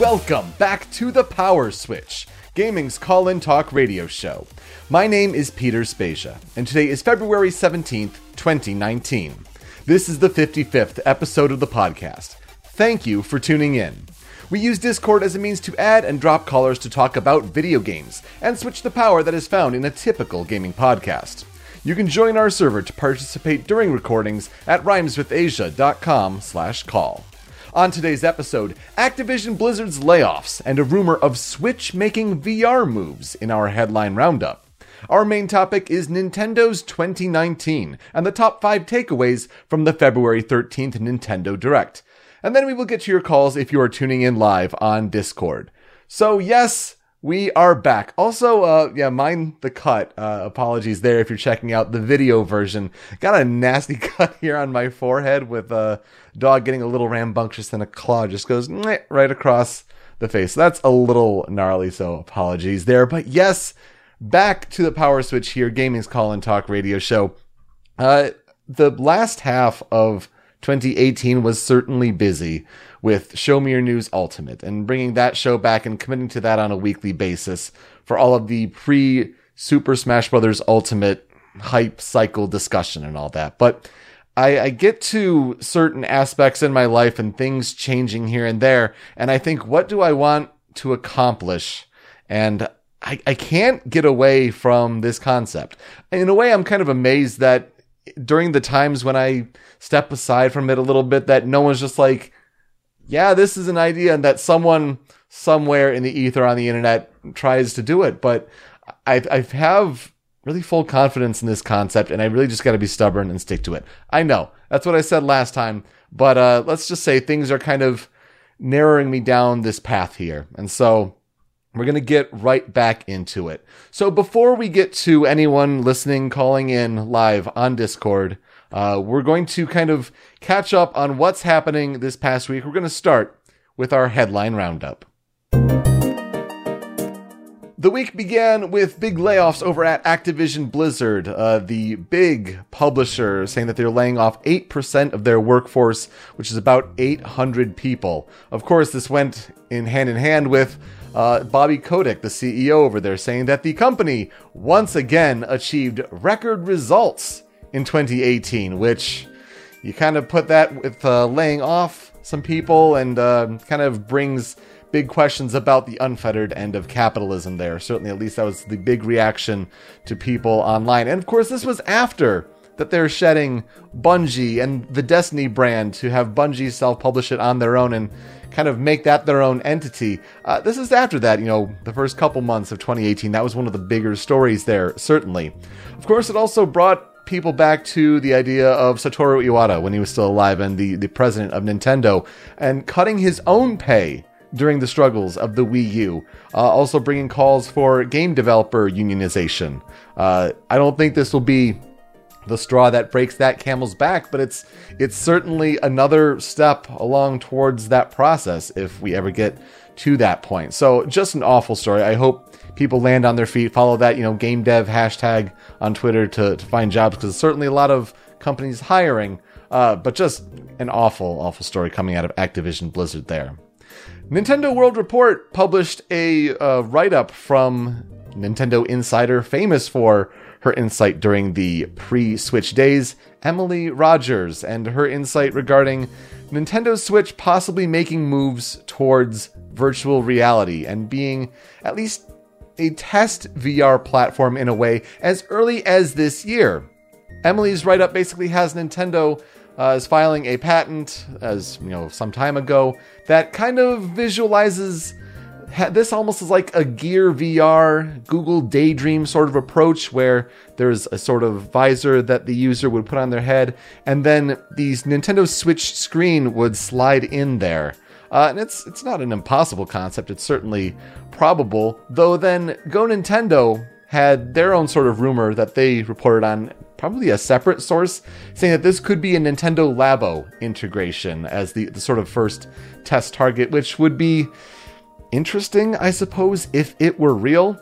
Welcome back to the Power Switch, gaming's call in talk radio show. My name is Peter Spezia, and today is February 17th, 2019. This is the 55th episode of the podcast. Thank you for tuning in. We use Discord as a means to add and drop callers to talk about video games and switch the power that is found in a typical gaming podcast. You can join our server to participate during recordings at rhymeswithasia.com slash call. On today's episode, Activision Blizzard's layoffs and a rumor of Switch making VR moves in our headline roundup. Our main topic is Nintendo's 2019 and the top 5 takeaways from the February 13th Nintendo Direct. And then we will get to your calls if you are tuning in live on Discord. So, yes, we are back. Also, uh, yeah, mind the cut. Uh, apologies there if you're checking out the video version. Got a nasty cut here on my forehead with a dog getting a little rambunctious and a claw just goes right across the face. So That's a little gnarly, so apologies there. But yes, back to the power switch here, Gaming's Call and Talk radio show. Uh, the last half of 2018 was certainly busy with Show Me Your News Ultimate and bringing that show back and committing to that on a weekly basis for all of the pre Super Smash Bros. Ultimate hype cycle discussion and all that. But I, I, get to certain aspects in my life and things changing here and there, and I think, what do I want to accomplish? And I, I can't get away from this concept. In a way, I'm kind of amazed that during the times when I step aside from it a little bit, that no one's just like, yeah, this is an idea, and that someone somewhere in the ether on the internet tries to do it. But I, I have really full confidence in this concept, and I really just got to be stubborn and stick to it. I know that's what I said last time, but uh, let's just say things are kind of narrowing me down this path here, and so we're going to get right back into it. So before we get to anyone listening, calling in live on Discord, uh, we're going to kind of catch up on what's happening this past week. We're going to start with our headline roundup. The week began with big layoffs over at Activision Blizzard, uh, the big publisher, saying that they're laying off 8% of their workforce, which is about 800 people. Of course, this went in hand in hand with uh, Bobby Kotick, the CEO over there, saying that the company once again achieved record results in 2018, which you kind of put that with uh, laying off some people and uh, kind of brings big questions about the unfettered end of capitalism there. Certainly, at least that was the big reaction to people online. And of course, this was after that they're shedding Bungie and the Destiny brand to have Bungie self publish it on their own and kind of make that their own entity. Uh, this is after that, you know, the first couple months of 2018. That was one of the bigger stories there, certainly. Of course, it also brought people back to the idea of Satoru Iwata when he was still alive and the, the president of Nintendo and cutting his own pay during the struggles of the Wii U. Uh, also bringing calls for game developer unionization. Uh, I don't think this will be the straw that breaks that camel's back, but it's it's certainly another step along towards that process if we ever get to that point. So just an awful story. I hope people land on their feet, follow that, you know, game dev hashtag on Twitter to, to find jobs because certainly a lot of companies hiring, uh, but just an awful, awful story coming out of Activision Blizzard there. Nintendo World Report published a uh, write up from Nintendo Insider, famous for her insight during the pre Switch days, Emily Rogers, and her insight regarding Nintendo Switch possibly making moves towards virtual reality and being at least a test VR platform in a way as early as this year. Emily's write up basically has Nintendo uh, is filing a patent, as you know, some time ago, that kind of visualizes this almost is like a Gear VR, Google Daydream sort of approach where there's a sort of visor that the user would put on their head, and then the Nintendo Switch screen would slide in there. Uh, and it's it's not an impossible concept. It's certainly probable. Though then, Go Nintendo had their own sort of rumor that they reported on, probably a separate source, saying that this could be a Nintendo Labo integration as the, the sort of first test target, which would be interesting, I suppose, if it were real.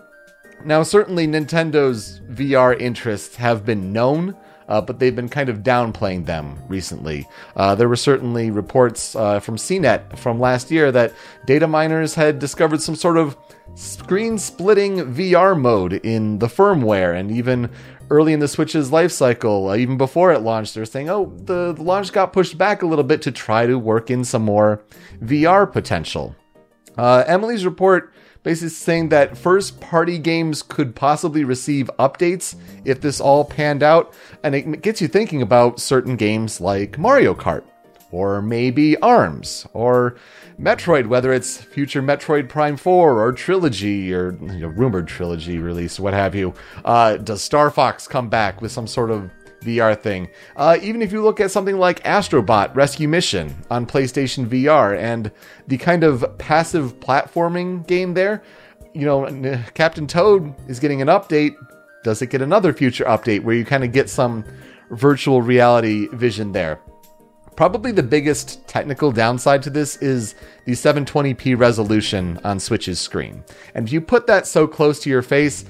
Now, certainly Nintendo's VR interests have been known uh, but they've been kind of downplaying them recently. Uh, there were certainly reports uh, from CNET from last year that data miners had discovered some sort of screen splitting VR mode in the firmware, and even early in the Switch's life cycle, uh, even before it launched, they're saying, oh, the, the launch got pushed back a little bit to try to work in some more VR potential. Uh, Emily's report basically saying that first party games could possibly receive updates if this all panned out, and it gets you thinking about certain games like Mario Kart, or maybe ARMS, or Metroid, whether it's future Metroid Prime 4 or Trilogy or you know, rumored Trilogy release, what have you. Uh, does Star Fox come back with some sort of VR thing? Uh, even if you look at something like Astrobot Rescue Mission on PlayStation VR and the kind of passive platforming game there, you know, Captain Toad is getting an update. Does it get another future update where you kind of get some virtual reality vision there? Probably the biggest technical downside to this is the 720p resolution on Switch's screen. And if you put that so close to your face,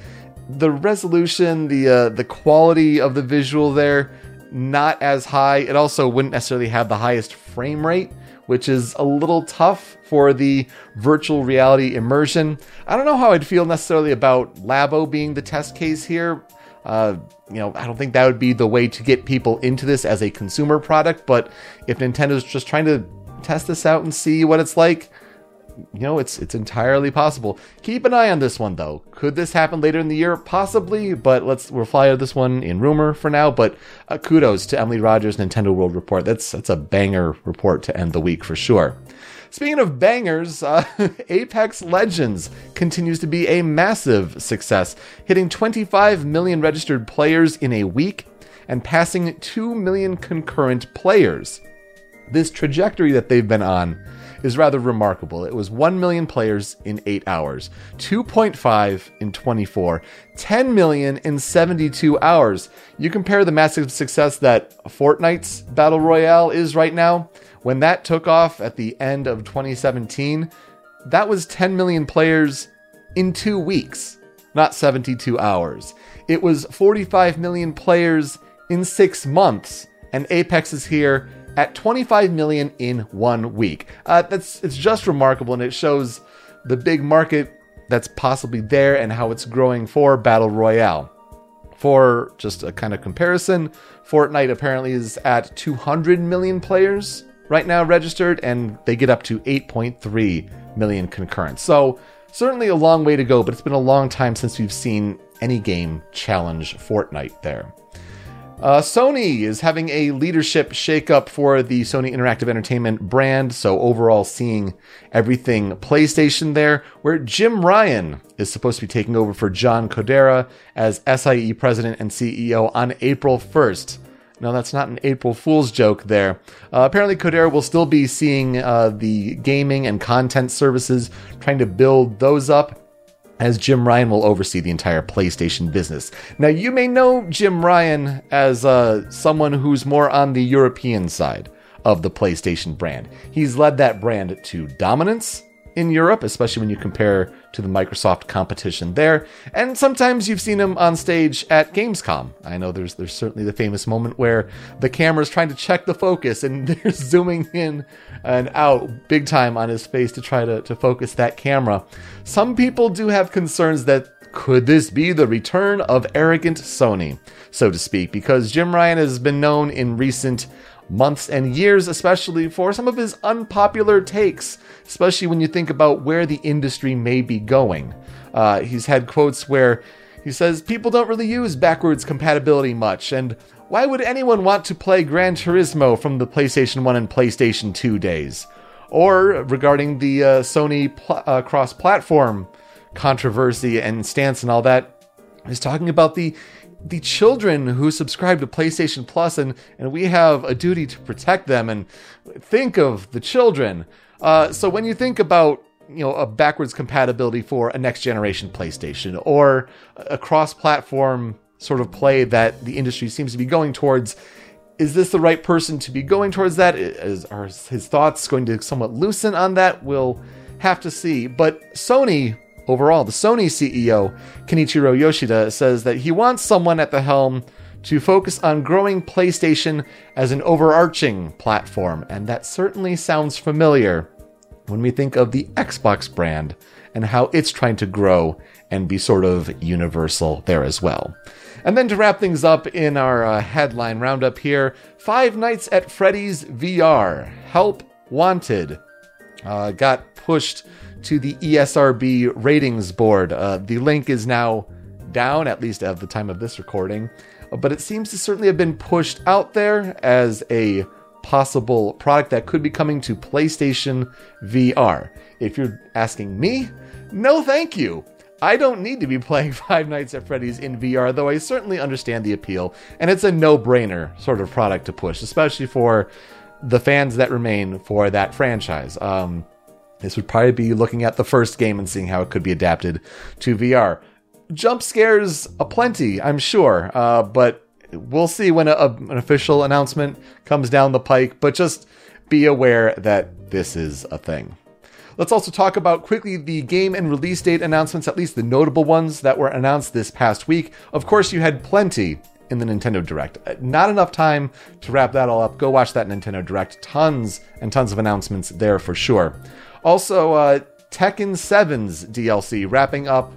the resolution, the uh, the quality of the visual there, not as high. It also wouldn't necessarily have the highest frame rate, which is a little tough for the virtual reality immersion. I don't know how I'd feel necessarily about Labo being the test case here. Uh, you know, I don't think that would be the way to get people into this as a consumer product. But if Nintendo's just trying to test this out and see what it's like, you know, it's it's entirely possible. Keep an eye on this one though. Could this happen later in the year? Possibly, but let's we'll fly this one in rumor for now. But uh, kudos to Emily Rogers Nintendo World Report. That's that's a banger report to end the week for sure. Speaking of bangers, uh, Apex Legends continues to be a massive success, hitting 25 million registered players in a week and passing 2 million concurrent players. This trajectory that they've been on is rather remarkable. It was 1 million players in 8 hours, 2.5 in 24, 10 million in 72 hours. You compare the massive success that Fortnite's Battle Royale is right now, when that took off at the end of 2017, that was 10 million players in two weeks, not 72 hours. It was 45 million players in six months, and Apex is here at 25 million in one week. Uh, that's it's just remarkable, and it shows the big market that's possibly there and how it's growing for Battle Royale. For just a kind of comparison, Fortnite apparently is at 200 million players right now registered, and they get up to 8.3 million concurrent. So, certainly a long way to go, but it's been a long time since we've seen any game challenge Fortnite there. Uh, Sony is having a leadership shakeup for the Sony Interactive Entertainment brand, so overall seeing everything PlayStation there, where Jim Ryan is supposed to be taking over for John Kodera as SIE president and CEO on April 1st. No, that's not an April Fool's joke there. Uh, apparently, Kodera will still be seeing uh, the gaming and content services, trying to build those up, as Jim Ryan will oversee the entire PlayStation business. Now, you may know Jim Ryan as uh, someone who's more on the European side of the PlayStation brand. He's led that brand to dominance in Europe, especially when you compare to the Microsoft competition there. And sometimes you've seen him on stage at Gamescom. I know there's there's certainly the famous moment where the camera's trying to check the focus and they're zooming in and out big time on his face to try to, to focus that camera. Some people do have concerns that could this be the return of arrogant Sony, so to speak, because Jim Ryan has been known in recent months and years, especially for some of his unpopular takes, especially when you think about where the industry may be going. Uh, he's had quotes where he says, People don't really use backwards compatibility much, and why would anyone want to play Gran Turismo from the PlayStation 1 and PlayStation 2 days? Or regarding the uh, Sony pl- uh, cross platform controversy and stance and all that, he's talking about the the children who subscribe to PlayStation Plus, and and we have a duty to protect them and think of the children. Uh, so when you think about you know a backwards compatibility for a next generation PlayStation or a cross-platform sort of play that the industry seems to be going towards, is this the right person to be going towards that? Is, are his thoughts going to somewhat loosen on that? We'll have to see. But Sony overall. The Sony CEO, Kenichiro Yoshida, says that he wants someone at the helm to focus on growing PlayStation as an overarching platform, and that certainly sounds familiar when we think of the Xbox brand and how it's trying to grow and be sort of universal there as well. And then to wrap things up in our uh, headline roundup here Five Nights at Freddy's VR Help Wanted uh, got pushed to the ESRB ratings board. Uh, the link is now down, at least at the time of this recording, but it seems to certainly have been pushed out there as a possible product that could be coming to PlayStation VR. If you're asking me, no thank you. I don't need to be playing Five Nights at Freddy's in VR, though I certainly understand the appeal, and it's a no brainer sort of product to push, especially for the fans that remain for that franchise. Um, this would probably be looking at the first game and seeing how it could be adapted to VR. Jump scares aplenty, I'm sure, uh, but we'll see when a, a, an official announcement comes down the pike. But just be aware that this is a thing. Let's also talk about quickly the game and release date announcements, at least the notable ones that were announced this past week. Of course, you had plenty in the Nintendo Direct. Uh, not enough time to wrap that all up. Go watch that Nintendo Direct. Tons and tons of announcements there for sure. Also, uh, Tekken 7's DLC wrapping up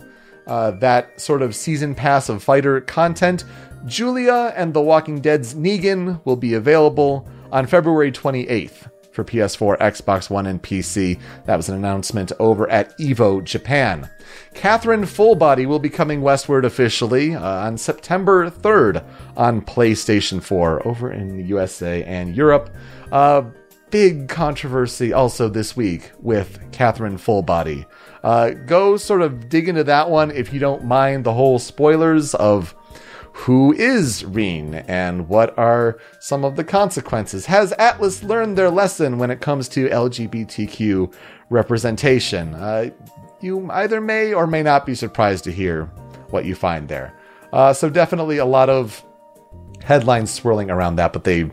uh, that sort of season pass of fighter content. Julia and The Walking Dead's Negan will be available on February 28th for PS4, Xbox One, and PC. That was an announcement over at Evo Japan. Catherine Fullbody will be coming westward officially uh, on September 3rd on PlayStation 4 over in the USA and Europe. Uh, big controversy also this week with Catherine Fullbody. Uh, go sort of dig into that one if you don't mind the whole spoilers of who is Rin and what are some of the consequences? Has Atlus learned their lesson when it comes to LGBTQ representation? Uh, you either may or may not be surprised to hear what you find there. Uh, so, definitely a lot of headlines swirling around that, but they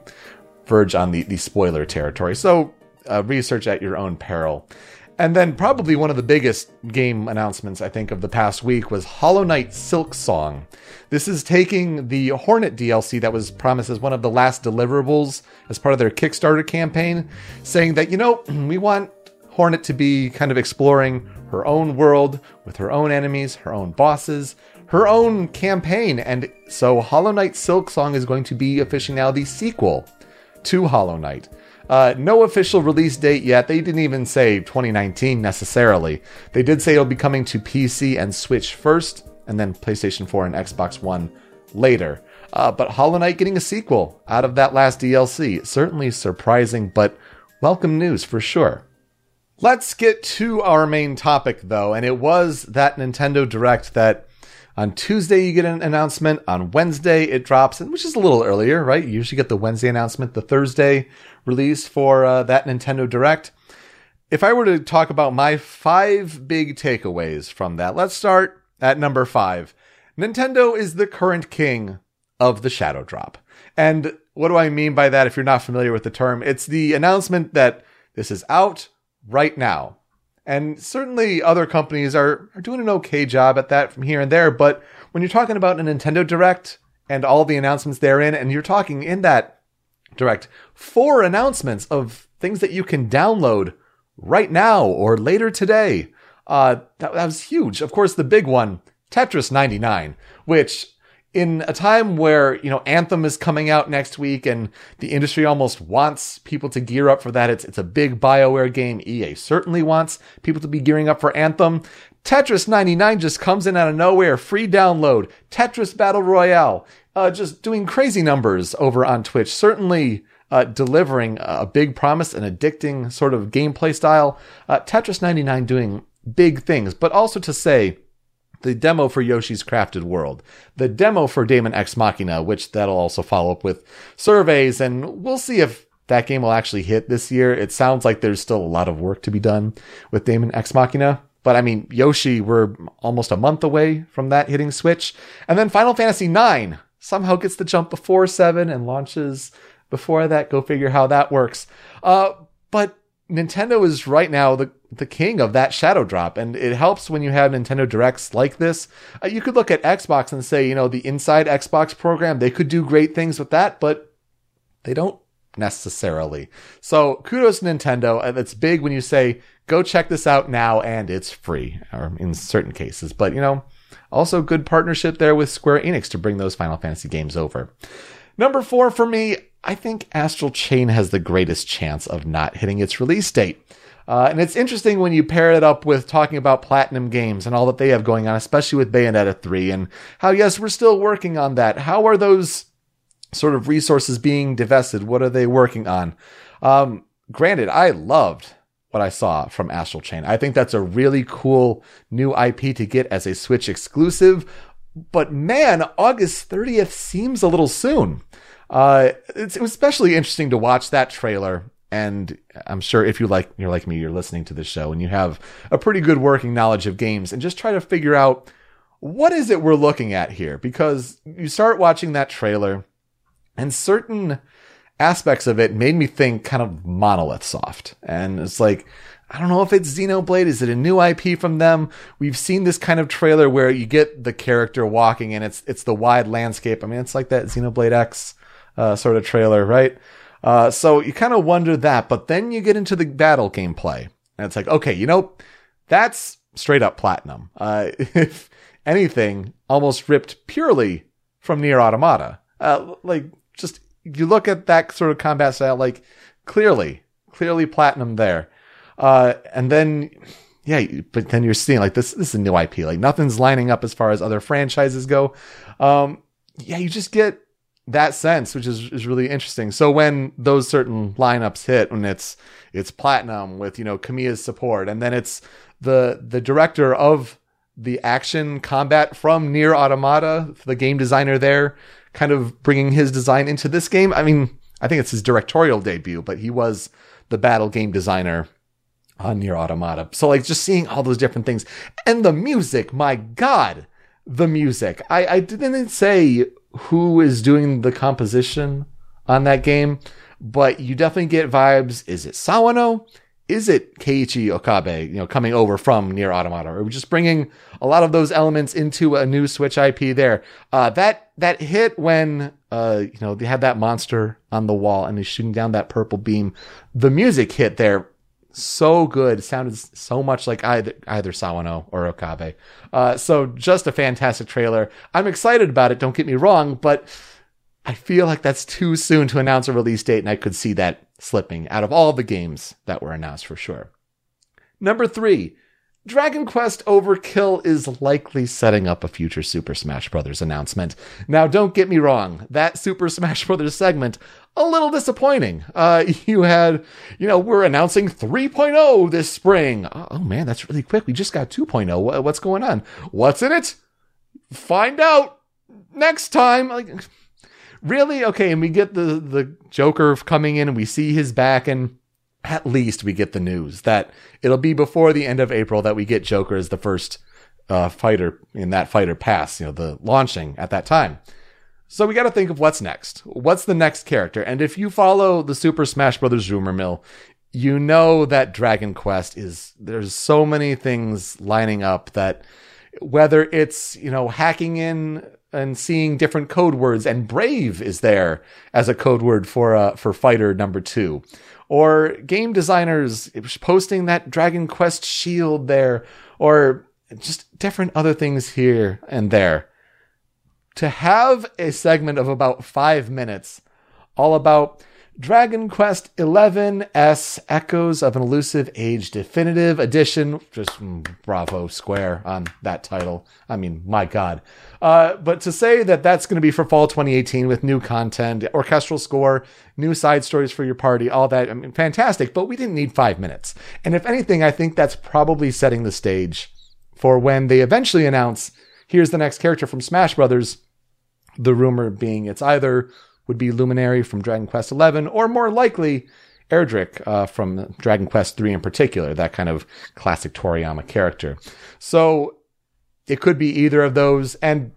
verge on the, the spoiler territory. So, uh, research at your own peril. And then, probably one of the biggest game announcements, I think, of the past week was Hollow Knight Silk Song. This is taking the Hornet DLC that was promised as one of the last deliverables as part of their Kickstarter campaign, saying that, you know, we want Hornet to be kind of exploring her own world with her own enemies, her own bosses, her own campaign. And so Hollow Knight Silk Song is going to be officially now the sequel to Hollow Knight. Uh, no official release date yet. They didn't even say 2019 necessarily. They did say it'll be coming to PC and Switch first, and then PlayStation 4 and Xbox One later. Uh, but Hollow Knight getting a sequel out of that last DLC. Certainly surprising, but welcome news for sure. Let's get to our main topic though, and it was that Nintendo Direct that on Tuesday, you get an announcement. On Wednesday, it drops, which is a little earlier, right? You usually get the Wednesday announcement, the Thursday release for uh, that Nintendo Direct. If I were to talk about my five big takeaways from that, let's start at number five. Nintendo is the current king of the Shadow Drop. And what do I mean by that if you're not familiar with the term? It's the announcement that this is out right now. And certainly other companies are, are doing an okay job at that from here and there. But when you're talking about a Nintendo Direct and all the announcements therein, and you're talking in that Direct, four announcements of things that you can download right now or later today. Uh, that, that was huge. Of course, the big one, Tetris 99, which in a time where you know Anthem is coming out next week and the industry almost wants people to gear up for that. It's it's a big BioWare game. EA certainly wants people to be gearing up for Anthem. Tetris 99 just comes in out of nowhere, free download. Tetris Battle Royale, uh, just doing crazy numbers over on Twitch. Certainly uh, delivering a big promise, an addicting sort of gameplay style. Uh, Tetris 99 doing big things, but also to say the demo for Yoshi's Crafted World, the demo for Daemon X Machina, which that'll also follow up with surveys, and we'll see if that game will actually hit this year. It sounds like there's still a lot of work to be done with Daemon X Machina. But I mean, Yoshi, we're almost a month away from that hitting Switch. And then Final Fantasy IX somehow gets the jump before 7 and launches before that. Go figure how that works. Uh, but Nintendo is right now the the king of that shadow drop, and it helps when you have Nintendo Directs like this. Uh, you could look at Xbox and say, you know, the Inside Xbox program, they could do great things with that, but they don't necessarily. So kudos Nintendo. It's big when you say, go check this out now and it's free, or in certain cases. But, you know, also good partnership there with Square Enix to bring those Final Fantasy games over. Number four for me, I think Astral Chain has the greatest chance of not hitting its release date. Uh, and it's interesting when you pair it up with talking about Platinum Games and all that they have going on, especially with Bayonetta 3 and how, yes, we're still working on that. How are those sort of resources being divested? What are they working on? Um, granted, I loved what I saw from Astral Chain. I think that's a really cool new IP to get as a Switch exclusive. But man, August 30th seems a little soon. Uh, it's, it was especially interesting to watch that trailer. And I'm sure if you like you're like me, you're listening to this show and you have a pretty good working knowledge of games and just try to figure out what is it we're looking at here? Because you start watching that trailer and certain aspects of it made me think kind of monolith soft. And it's like I don't know if it's Xenoblade. Is it a new IP from them? We've seen this kind of trailer where you get the character walking and it's it's the wide landscape. I mean, it's like that Xenoblade X uh, sort of trailer, right? Uh, so you kind of wonder that, but then you get into the battle gameplay, and it's like, okay, you know, that's straight up platinum. Uh, if anything, almost ripped purely from Nier Automata. Uh, like, just you look at that sort of combat style, like clearly, clearly platinum there. Uh, and then, yeah, but then you're seeing like this. This is a new IP. Like nothing's lining up as far as other franchises go. Um, yeah, you just get that sense, which is, is really interesting. So when those certain lineups hit, when it's it's platinum with you know Kamiya's support, and then it's the the director of the action combat from Nier Automata, the game designer there, kind of bringing his design into this game. I mean, I think it's his directorial debut, but he was the battle game designer on Nier Automata. So like just seeing all those different things and the music, my God, the music. I, I didn't say who is doing the composition on that game, but you definitely get vibes. Is it Sawano? Is it Keiichi Okabe, you know, coming over from Nier Automata? Or just bringing a lot of those elements into a new Switch IP there. Uh, that, that hit when, uh, you know, they had that monster on the wall and he's shooting down that purple beam. The music hit there so good. It sounded so much like either either Sawano or Okabe. Uh, so just a fantastic trailer. I'm excited about it. Don't get me wrong, but I feel like that's too soon to announce a release date, and I could see that slipping out of all the games that were announced for sure. Number three, Dragon Quest Overkill is likely setting up a future Super Smash Bros. announcement. Now, don't get me wrong, that Super Smash Bros. segment, a little disappointing. Uh, you had, you know, we're announcing 3.0 this spring. Oh man, that's really quick. We just got 2.0. What's going on? What's in it? Find out next time. Like, really? Okay, and we get the, the Joker coming in and we see his back and at least we get the news that it'll be before the end of April that we get Joker as the first uh, fighter in that fighter pass, you know, the launching at that time. So we got to think of what's next. What's the next character? And if you follow the Super Smash Bros. rumor mill, you know that Dragon Quest is there's so many things lining up that whether it's, you know, hacking in and seeing different code words and brave is there as a code word for uh, for fighter number 2 or game designers posting that Dragon Quest shield there, or just different other things here and there. To have a segment of about five minutes all about Dragon Quest XI-S Echoes of an Elusive Age Definitive Edition. Just mm, bravo square on that title. I mean, my God. Uh, but to say that that's going to be for fall 2018 with new content, orchestral score, new side stories for your party, all that, I mean, fantastic. But we didn't need five minutes. And if anything, I think that's probably setting the stage for when they eventually announce here's the next character from Smash Brothers. The rumor being it's either would be Luminary from Dragon Quest XI, or more likely, Erdrick uh, from Dragon Quest III in particular, that kind of classic Toriyama character. So it could be either of those, and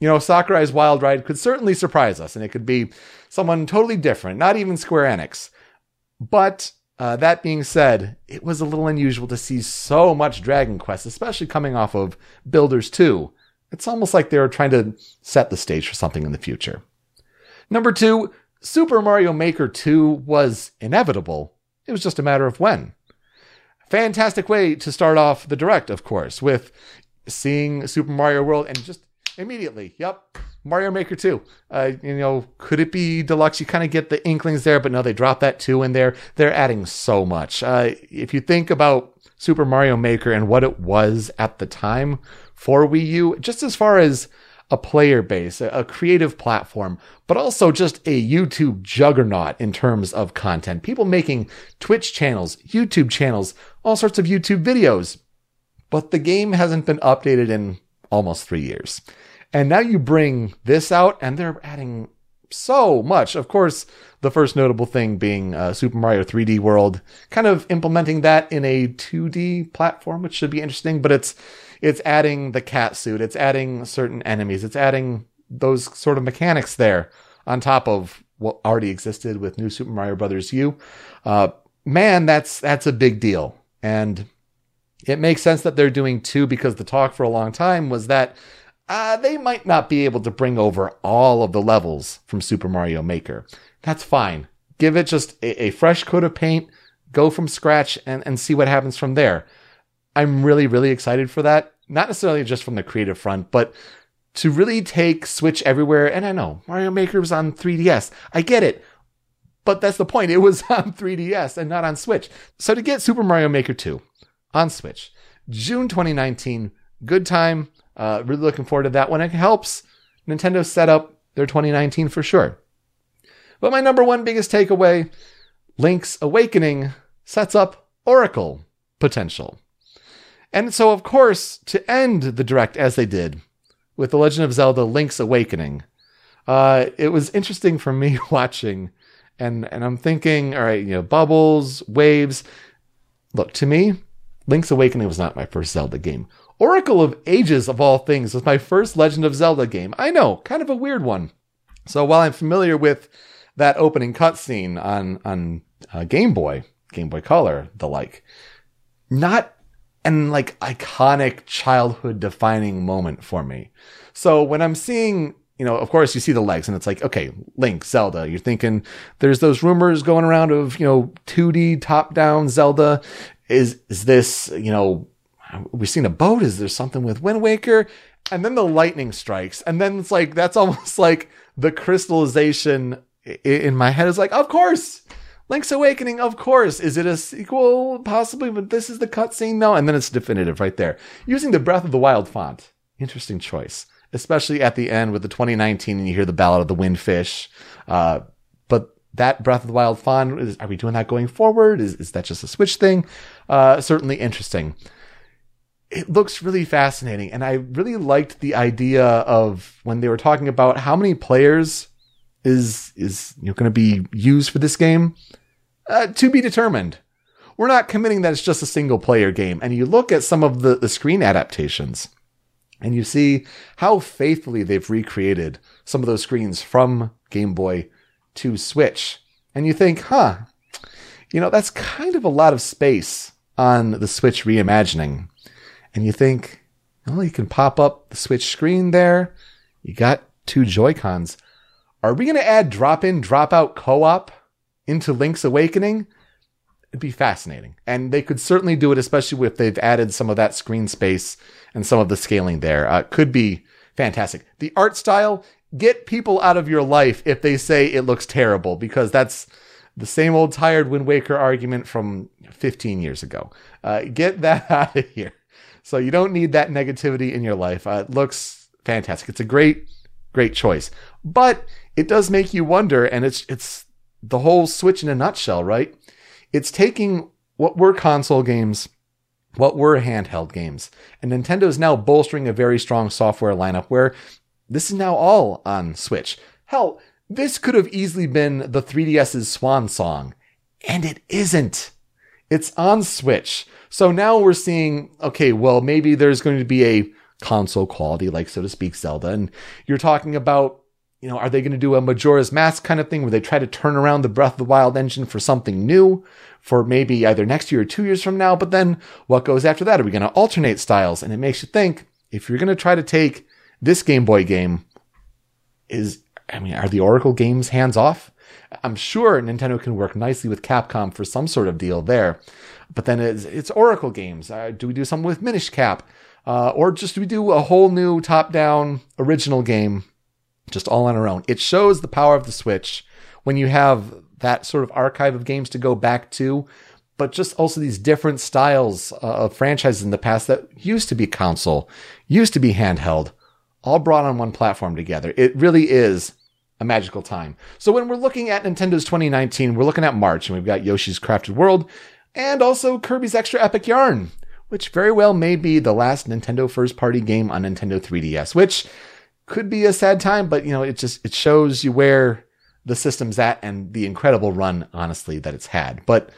you know, Sakurai's Wild Ride could certainly surprise us, and it could be someone totally different, not even Square Enix. But Uh, that being said, it was a little unusual to see so much Dragon Quest, especially coming off of Builders 2. It's almost like they were trying to set the stage for something in the future. Number two, Super Mario Maker 2 was inevitable. It was just a matter of when. Fantastic way to start off the direct, of course, with seeing Super Mario World and just immediately, yep, Mario Maker 2. Uh, you know, could it be deluxe? You kind of get the inklings there, but no, they drop that 2 in there. They're adding so much. Uh, if you think about Super Mario Maker and what it was at the time for Wii U, just as far as a player base, a creative platform, but also just a YouTube juggernaut in terms of content. People making Twitch channels, YouTube channels, all sorts of YouTube videos. But the game hasn't been updated in almost three years. And now you bring this out and they're adding so much. Of course, the first notable thing being uh, Super Mario 3D World, kind of implementing that in a 2D platform, which should be interesting, but it's it's adding the cat suit, it's adding certain enemies, it's adding those sort of mechanics there on top of what already existed with New Super Mario Brothers U. Uh, man, that's that's a big deal, and it makes sense that they're doing two because the talk for a long time was that uh, they might not be able to bring over all of the levels from Super Mario Maker. That's fine. Give it just a, a fresh coat of paint, go from scratch, and, and see what happens from there. I'm really, really excited for that. Not necessarily just from the creative front, but to really take Switch everywhere. And I know Mario Maker was on 3DS. I get it. But that's the point. It was on 3DS and not on Switch. So to get Super Mario Maker 2 on Switch, June 2019, good time. Uh, really looking forward to that one. It helps Nintendo set up their 2019 for sure. But my number one biggest takeaway Link's Awakening sets up Oracle potential. And so, of course, to end the direct as they did with The Legend of Zelda Link's Awakening, uh, it was interesting for me watching. And, and I'm thinking, all right, you know, bubbles, waves. Look, to me, Link's Awakening was not my first Zelda game. Oracle of Ages, of all things, was my first Legend of Zelda game. I know, kind of a weird one. So while I'm familiar with that opening cutscene on on uh, Game Boy, Game Boy Color, the like, not an like iconic childhood defining moment for me. So when I'm seeing, you know, of course you see the legs and it's like, okay, Link, Zelda, you're thinking there's those rumors going around of, you know, 2D top down Zelda. Is, is this, you know, we've seen a boat. Is there something with Wind Waker? And then the lightning strikes. And then it's like, that's almost like the crystallization in my head is like, of course, Link's Awakening, of course. Is it a sequel? Possibly, but this is the cutscene? No. And then it's definitive right there. Using the Breath of the Wild font. Interesting choice. Especially at the end with the 2019 and you hear the Ballad of the Windfish. Uh, but that Breath of the Wild font, is, are we doing that going forward? Is, is that just a Switch thing? Uh, certainly interesting. It looks really fascinating. And I really liked the idea of when they were talking about how many players is is you know, going to be used for this game uh, to be determined. We're not committing that it's just a single player game. And you look at some of the, the screen adaptations and you see how faithfully they've recreated some of those screens from Game Boy to Switch. And you think, huh, you know, that's kind of a lot of space on the Switch reimagining. And you think, well, you can pop up the Switch screen there. You got two Joy-Cons. Are we going to add drop in, drop out co op into Link's Awakening? It'd be fascinating. And they could certainly do it, especially if they've added some of that screen space and some of the scaling there. Uh, could be fantastic. The art style, get people out of your life if they say it looks terrible, because that's the same old tired Wind Waker argument from 15 years ago. Uh, get that out of here. So you don't need that negativity in your life. Uh, it looks fantastic. It's a great, great choice. But it does make you wonder, and it's it's the whole Switch in a nutshell, right? It's taking what were console games, what were handheld games, and Nintendo is now bolstering a very strong software lineup where this is now all on Switch. Hell, this could have easily been the 3DS's swan song, and it isn't. It's on Switch. So now we're seeing, okay, well, maybe there's going to be a console quality, like so to speak, Zelda, and you're talking about you know, are they going to do a Majora's Mask kind of thing where they try to turn around the Breath of the Wild engine for something new for maybe either next year or two years from now? But then what goes after that? Are we going to alternate styles? And it makes you think if you're going to try to take this Game Boy game, is, I mean, are the Oracle games hands off? I'm sure Nintendo can work nicely with Capcom for some sort of deal there. But then it's, it's Oracle games. Uh, do we do something with Minish Cap? Uh, or just do we do a whole new top down original game just all on our own. It shows the power of the Switch when you have that sort of archive of games to go back to, but just also these different styles uh, of franchises in the past that used to be console, used to be handheld, all brought on one platform together. It really is a magical time. So when we're looking at Nintendo's 2019, we're looking at March and we've got Yoshi's Crafted World and also Kirby's Extra Epic Yarn, which very well may be the last Nintendo first party game on Nintendo 3DS, which could be a sad time, but you know, it just it shows you where the system's at and the incredible run, honestly, that it's had. But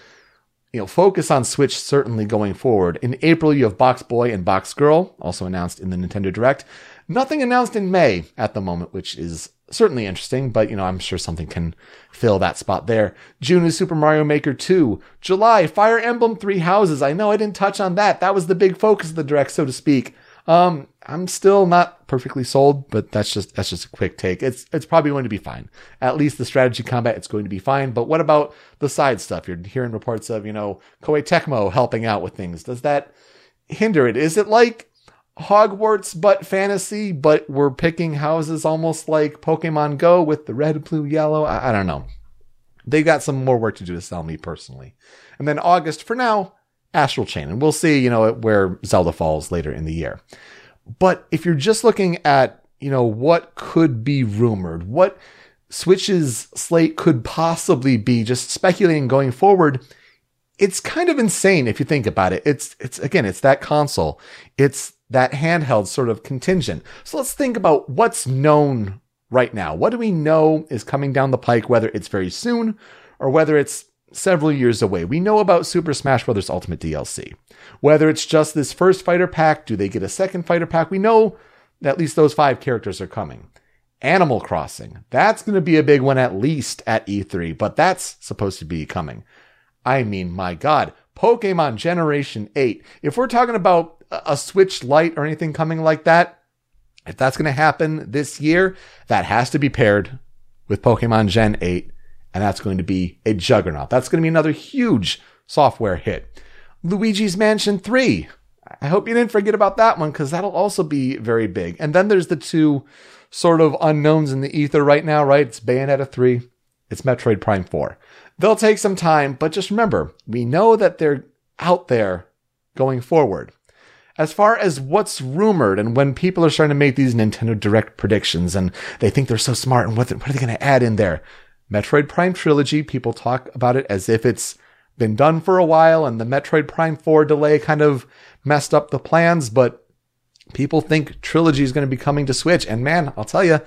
you know, focus on Switch certainly going forward. In April, you have Box Boy and Box Girl, also announced in the Nintendo Direct. Nothing announced in May at the moment, which is certainly interesting, but you know, I'm sure something can fill that spot there. June is Super Mario Maker 2. July, Fire Emblem Three Houses. I know I didn't touch on that. That was the big focus of the Direct, so to speak. Um, I'm still not perfectly sold, but that's just that's just a quick take. It's it's probably going to be fine. At least the strategy combat, it's going to be fine. But what about the side stuff? You're hearing reports of you know Koei Tecmo helping out with things. Does that hinder it? Is it like Hogwarts but fantasy, but we're picking houses almost like Pokemon Go with the red, blue, yellow? I, I don't know. They've got some more work to do to sell me personally. And then August, for now, Astral Chain. And we'll see, you know, where Zelda falls later in the year. But if you're just looking at, you know, what could be rumored, what Switch's slate could possibly be, just speculating going forward, it's kind of insane if you think about it. It's, it's, again, it's that console. It's that handheld sort of contingent. So let's think about what's known right now. What do we know is coming down the pike, whether it's very soon or whether it's several years away. We know about Super Smash Bros. Ultimate DLC. Whether it's just this first fighter pack, do they get a second fighter pack? We know at least those five characters are coming. Animal Crossing. That's going to be a big one at least at E3, but that's supposed to be coming. I mean, my God, Pokemon Generation 8. If we're talking about a Switch Lite or anything coming like that, if that's going to happen this year, that has to be paired with Pokemon Gen 8 and that's going to be a juggernaut. That's going to be another huge software hit. Luigi's Mansion 3. I hope you didn't forget about that one because that'll also be very big. And then there's the two sort of unknowns in the ether right now, right? It's Bayonetta 3, it's Metroid Prime 4. They'll take some time, but just remember, we know that they're out there going forward. As far as what's rumored and when people are starting to make these Nintendo Direct predictions and they think they're so smart and what, what are they going to add in there? Metroid Prime Trilogy, people talk about it as if it's been done for a while and the Metroid Prime 4 delay kind of messed up the plans, but people think Trilogy is going to be coming to Switch. And man, I'll tell you,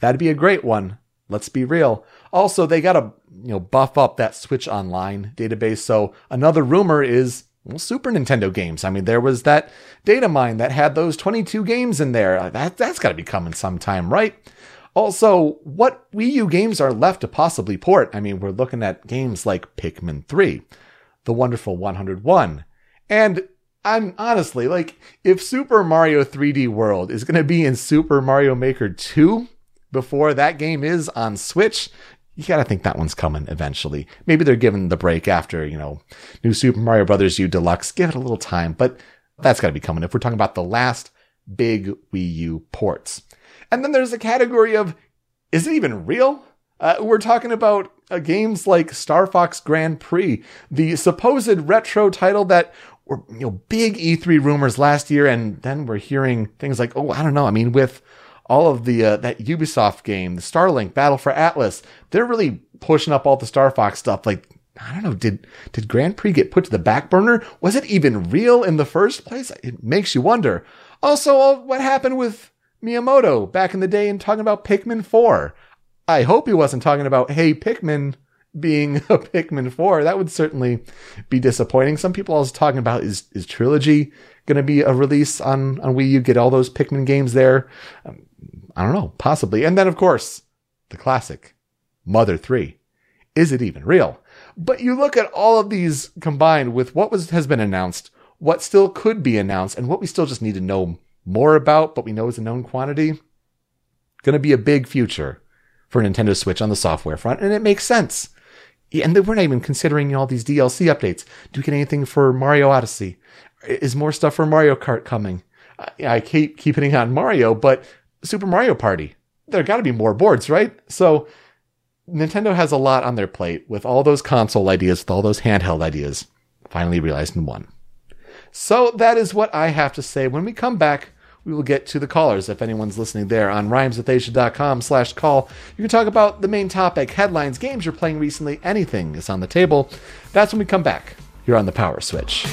that'd be a great one. Let's be real. Also, they got to, you know, buff up that Switch Online database. So another rumor is well, Super Nintendo games. I mean, there was that data mine that had those 22 games in there. That, that's got to be coming sometime, right? Also, what Wii U games are left to possibly port? I mean, we're looking at games like Pikmin 3, The Wonderful 101, and I'm honestly like, if Super Mario 3D World is going to be in Super Mario Maker 2 before that game is on Switch, you got to think that one's coming eventually. Maybe they're giving the break after, you know, New Super Mario Brothers U Deluxe. Give it a little time, but that's got to be coming if we're talking about the last big Wii U ports. And then there's a category of, is it even real? Uh, we're talking about uh, games like Star Fox Grand Prix, the supposed retro title that were you know big E3 rumors last year, and then we're hearing things like, oh, I don't know. I mean, with all of the uh, that Ubisoft game, the Starlink Battle for Atlas, they're really pushing up all the Star Fox stuff. Like, I don't know, did did Grand Prix get put to the back burner? Was it even real in the first place? It makes you wonder. Also, what happened with Miyamoto back in the day and talking about Pikmin 4. I hope he wasn't talking about, hey, Pikmin being a Pikmin 4. That would certainly be disappointing. Some people also talking about is, is Trilogy going to be a release on, on Wii U? Get all those Pikmin games there? Um, I don't know, possibly. And then, of course, the classic, Mother 3. Is it even real? But you look at all of these combined with what was has been announced, what still could be announced, and what we still just need to know more about, but we know is a known quantity. Going to be a big future for Nintendo Switch on the software front, and it makes sense. And we're not even considering all these DLC updates. Do we get anything for Mario Odyssey? Is more stuff for Mario Kart coming? I keep keep hitting on Mario, but Super Mario Party. There got to be more boards, right? So Nintendo has a lot on their plate with all those console ideas, with all those handheld ideas, finally realized in one. So that is what I have to say. When we come back, we will get to the callers if anyone's listening there on rhymeswithasia.com slash call. You can talk about the main topic, headlines, games you're playing recently, anything is on the table. That's when we come back. You're on the Power Switch.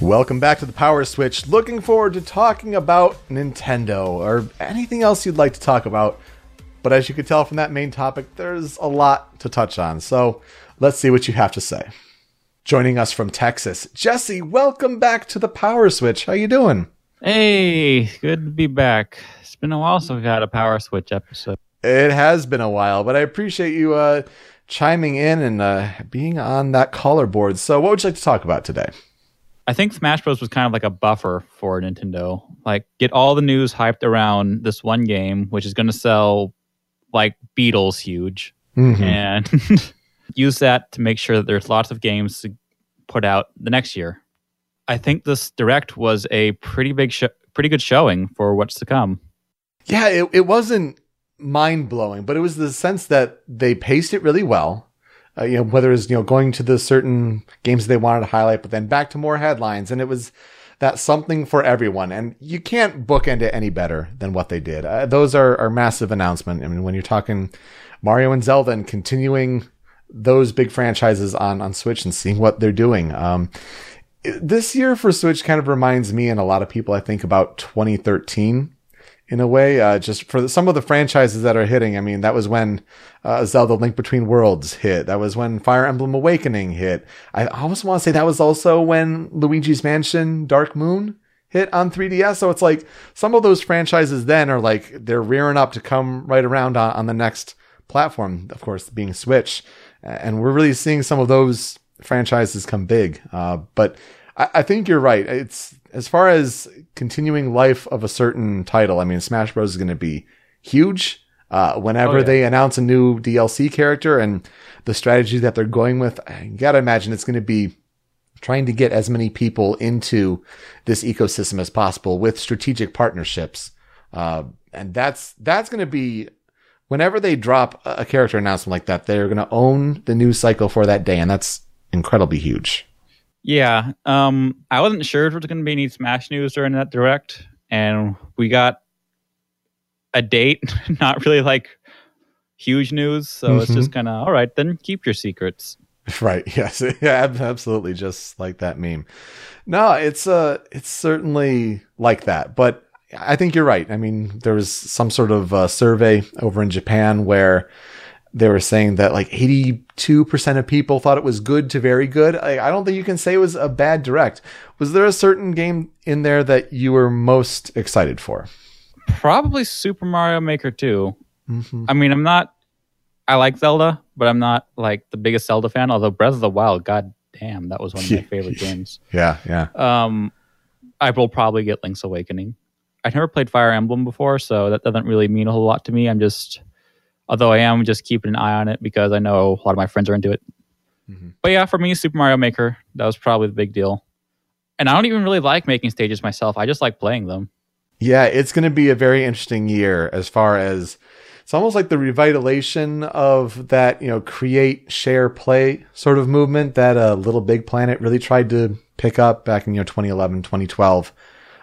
Welcome back to the Power Switch. Looking forward to talking about Nintendo or anything else you'd like to talk about. But as you can tell from that main topic, there's a lot to touch on. So let's see what you have to say. Joining us from Texas, Jesse, welcome back to the Power Switch. How you doing? Hey, good to be back. It's been a while since we had a Power Switch episode. It has been a while, but I appreciate you uh, chiming in and uh, being on that caller board. So, what would you like to talk about today? I think Smash Bros was kind of like a buffer for Nintendo. Like get all the news hyped around this one game, which is going to sell like Beatles huge, mm-hmm. and use that to make sure that there's lots of games to put out the next year. I think this direct was a pretty big, sh- pretty good showing for what's to come. Yeah, it, it wasn't mind blowing, but it was the sense that they paced it really well uh, you know, whether it's, you know, going to the certain games they wanted to highlight, but then back to more headlines. And it was that something for everyone. And you can't bookend it any better than what they did. Uh, those are, are massive announcement. I mean, when you're talking Mario and Zelda and continuing those big franchises on, on Switch and seeing what they're doing. Um, this year for Switch kind of reminds me and a lot of people, I think, about 2013 in a way. Uh, just for the, some of the franchises that are hitting. I mean, that was when uh, Zelda Link Between Worlds hit. That was when Fire Emblem Awakening hit. I almost want to say that was also when Luigi's Mansion Dark Moon hit on 3DS. So it's like some of those franchises then are like they're rearing up to come right around on, on the next platform, of course, being Switch. And we're really seeing some of those franchises come big. Uh, but I, I think you're right. It's as far as continuing life of a certain title, I mean, Smash Bros is going to be huge. Uh, whenever oh, yeah. they announce a new DLC character and the strategy that they're going with, you gotta imagine it's going to be trying to get as many people into this ecosystem as possible with strategic partnerships. Uh, and that's, that's going to be whenever they drop a character announcement like that, they're going to own the news cycle for that day. And that's incredibly huge. Yeah, um, I wasn't sure if there was going to be any Smash news during that direct, and we got a date, not really like huge news. So mm-hmm. it's just kind of all right. Then keep your secrets. Right. Yes. Yeah. Absolutely. Just like that meme. No, it's uh, it's certainly like that. But I think you're right. I mean, there was some sort of uh, survey over in Japan where they were saying that like 82% of people thought it was good to very good. I, I, don't think you can say it was a bad direct. Was there a certain game in there that you were most excited for? Probably Super Mario Maker 2. Mm-hmm. I mean, I'm not, I like Zelda, but I'm not like the biggest Zelda fan, although Breath of the Wild, god damn, that was one of my favorite games. Yeah, yeah. Um, I will probably get Link's Awakening. I've never played Fire Emblem before, so that doesn't really mean a whole lot to me. I'm just Although I am just keeping an eye on it because I know a lot of my friends are into it. Mm-hmm. But yeah, for me, Super Mario Maker, that was probably the big deal. And I don't even really like making stages myself. I just like playing them. Yeah, it's going to be a very interesting year as far as it's almost like the revitalization of that, you know, create, share, play sort of movement that uh, Little Big Planet really tried to pick up back in, you know, 2011, 2012.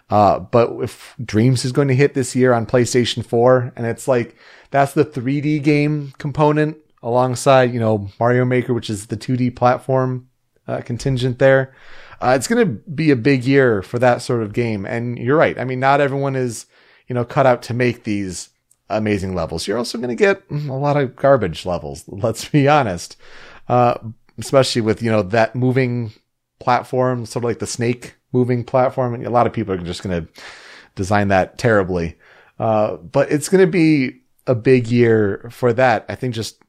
Uh, but if Dreams is going to hit this year on PlayStation 4, and it's like that's the 3D game component alongside, you know, Mario Maker, which is the 2D platform uh, contingent there. Uh, it's going to be a big year for that sort of game. And you're right. I mean, not everyone is, you know, cut out to make these amazing levels. You're also going to get a lot of garbage levels. Let's be honest. Uh, especially with, you know, that moving platform, sort of like the snake moving platform. And a lot of people are just going to design that terribly. Uh, but it's going to be a big year for that. I think just,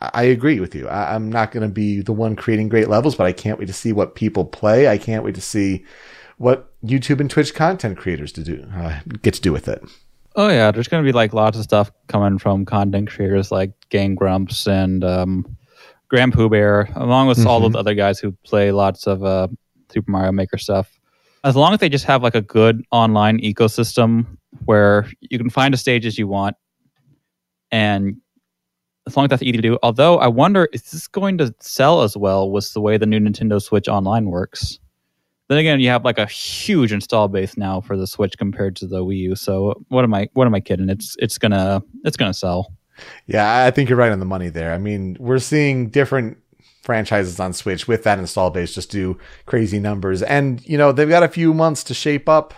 I agree with you. I, am not going to be the one creating great levels, but I can't wait to see what people play. I can't wait to see what YouTube and Twitch content creators to do, uh, get to do with it. Oh yeah, there's going to be like lots of stuff coming from content creators like Game Grumps and um, GrandPOOBear, along with mm-hmm. all the other guys who play lots of uh, Super Mario Maker stuff. As long as they just have like a good online ecosystem where you can find the stages you want, and as long as that's easy to do. Although I wonder, is this going to sell as well with the way the new Nintendo Switch Online works? Then again, you have like a huge install base now for the Switch compared to the Wii U. So what am I what am I kidding? It's it's gonna it's gonna sell. Yeah, I think you're right on the money there. I mean, we're seeing different franchises on Switch with that install base just do crazy numbers, and you know they've got a few months to shape up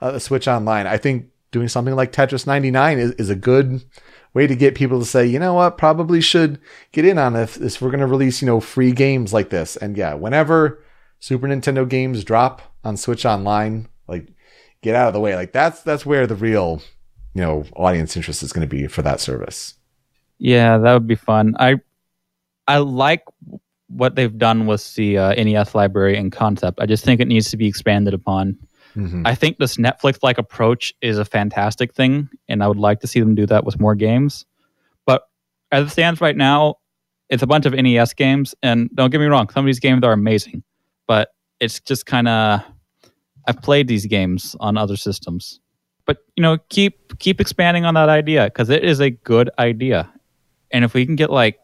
uh, Switch Online. I think doing something like Tetris 99 is, is a good way to get people to say, you know what, probably should get in on this if we're going to release, you know, free games like this. And yeah, whenever Super Nintendo games drop on Switch Online, like get out of the way. Like that's that's where the real, you know, audience interest is going to be for that service. Yeah, that would be fun. I I like what they've done with the uh, NES library and concept. I just think it needs to be expanded upon. Mm-hmm. I think this Netflix like approach is a fantastic thing, and I would like to see them do that with more games. But as it stands right now, it's a bunch of NES games, and don't get me wrong, some of these games are amazing but it's just kind of I've played these games on other systems. But you know, keep keep expanding on that idea because it is a good idea. And if we can get like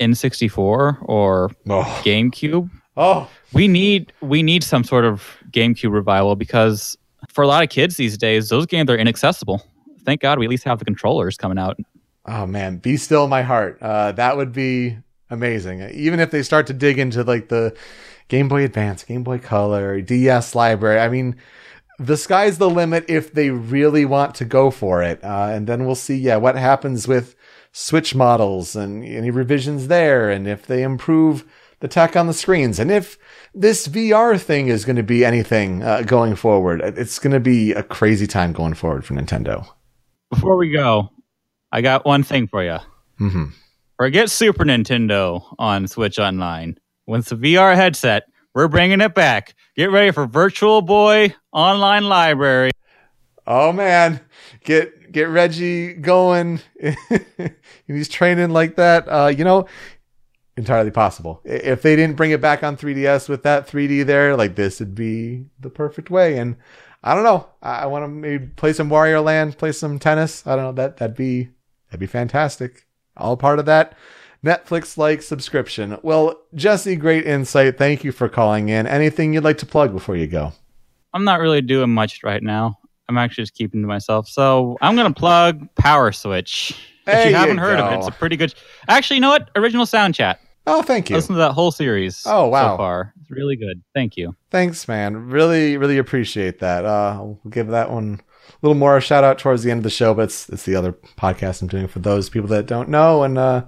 N64 or oh. GameCube, oh, we need we need some sort of GameCube revival because for a lot of kids these days, those games are inaccessible. Thank God we at least have the controllers coming out. Oh man, be still my heart. Uh, that would be amazing. Even if they start to dig into like the Game Boy Advance, Game Boy Color, DS library. I mean, the sky's the limit if they really want to go for it. Uh, and then we'll see, yeah, what happens with Switch models and any revisions there, and if they improve the tech on the screens, and if this VR thing is going to be anything uh, going forward. It's going to be a crazy time going forward for Nintendo. Before we go, I got one thing for you. Mm-hmm. Forget Super Nintendo on Switch Online. Once the VR headset, we're bringing it back. Get ready for Virtual Boy Online Library. Oh man, get get Reggie going. He's training like that. Uh, you know, entirely possible. If they didn't bring it back on 3DS with that 3D there, like this would be the perfect way. And I don't know. I, want to maybe play some Wario Land, play some tennis. I don't know. That that'd be that'd be fantastic. All part of that Netflix like subscription. Well, Jesse, great insight. Thank you for calling in. Anything you'd like to plug before you go? I'm not really doing much right now. I'm actually just keeping to myself. So I'm going to plug Power Switch. If you haven't you heard go. of it, it's a pretty good. Actually, you know what? Original Sound Chat. Oh, thank you. Listen to that whole series. Oh, wow. So far, it's really good. Thank you. Thanks, man. Really, really appreciate that. Uh, I'll give that one a little more shout out towards the end of the show, but it's, it's the other podcast I'm doing for those people that don't know. And uh,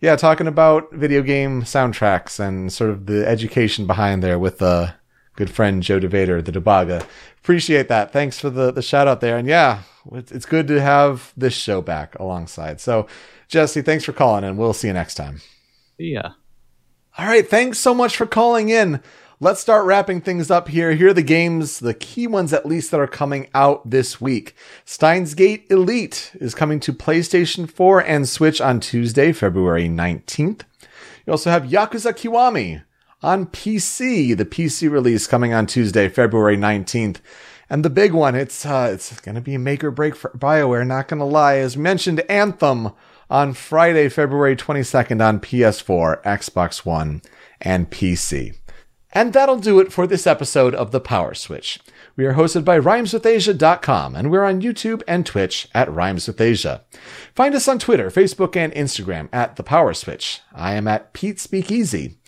yeah, talking about video game soundtracks and sort of the education behind there with uh, good friend Joe DeVader, the Debaga. Appreciate that. Thanks for the, the shout out there. And yeah, it's good to have this show back alongside. So, Jesse, thanks for calling and we'll see you next time. See ya. All right. Thanks so much for calling in let's start wrapping things up here. Here are the games, the key ones at least that are coming out this week. Steins Gate Elite is coming to PlayStation 4 and Switch on Tuesday, February 19th. You also have Yakuza Kiwami on PC, the PC release coming on Tuesday, February 19th. And the big one, it's uh, it's going to be a make or break for BioWare, not going to lie. As mentioned, Anthem on Friday, February 22nd on PS4, Xbox One, and PC. And that'll do it for this episode of The Power Switch. We are hosted by rhymeswithasia.com and we're on YouTube and Twitch at Rhymes with Asia. Find us on Twitter, Facebook, and Instagram at The Power Switch. I am at Pete Speakeasy.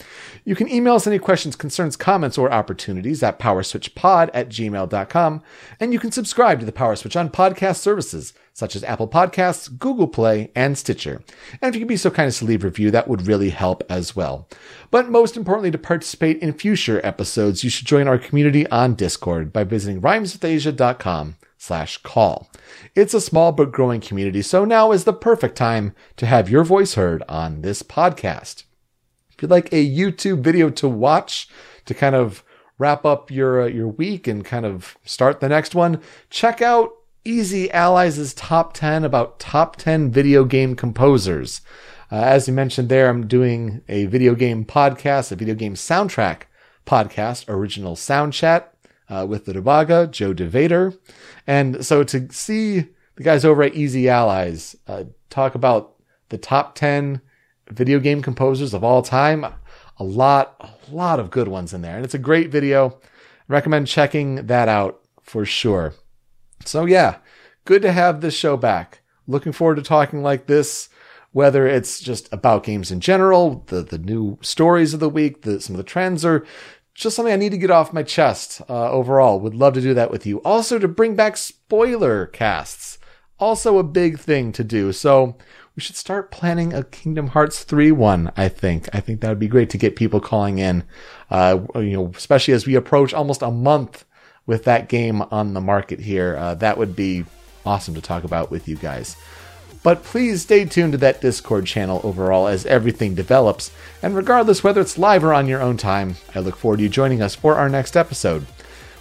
You can email us any questions, concerns, comments, or opportunities at powerswitchpod at gmail.com, and you can subscribe to the Power Switch on podcast services such as Apple Podcasts, Google Play, and Stitcher. And if you could be so kind as to leave a review, that would really help as well. But most importantly, to participate in future episodes, you should join our community on Discord by visiting rhymeswithasia.com slash call. It's a small but growing community, so now is the perfect time to have your voice heard on this podcast. If you'd like a YouTube video to watch to kind of wrap up your uh, your week and kind of start the next one, check out Easy Allies' top 10 about top 10 video game composers. Uh, as you mentioned there, I'm doing a video game podcast, a video game soundtrack podcast, original sound chat uh, with the Debaga, Joe DeVader. And so to see the guys over at Easy Allies uh, talk about the top 10 video game composers of all time, a lot, a lot of good ones in there. And it's a great video. I recommend checking that out for sure. So yeah, good to have this show back. Looking forward to talking like this whether it's just about games in general, the, the new stories of the week, the, some of the trends, or just something I need to get off my chest uh, overall. Would love to do that with you. Also, to bring back spoiler casts. Also, a big thing to do. So, we should start planning a Kingdom Hearts 3 one, I think. I think that would be great to get people calling in, uh, you know, especially as we approach almost a month with that game on the market here. Uh, that would be awesome to talk about with you guys. But please stay tuned to that Discord channel overall as everything develops, and regardless whether it's live or on your own time, I look forward to you joining us for our next episode.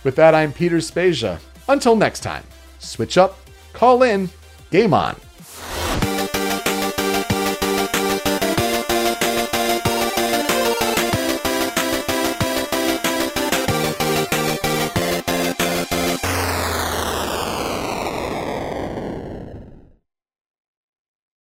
With that, I'm Peter Spezia. Until next time, switch up, call in, game on.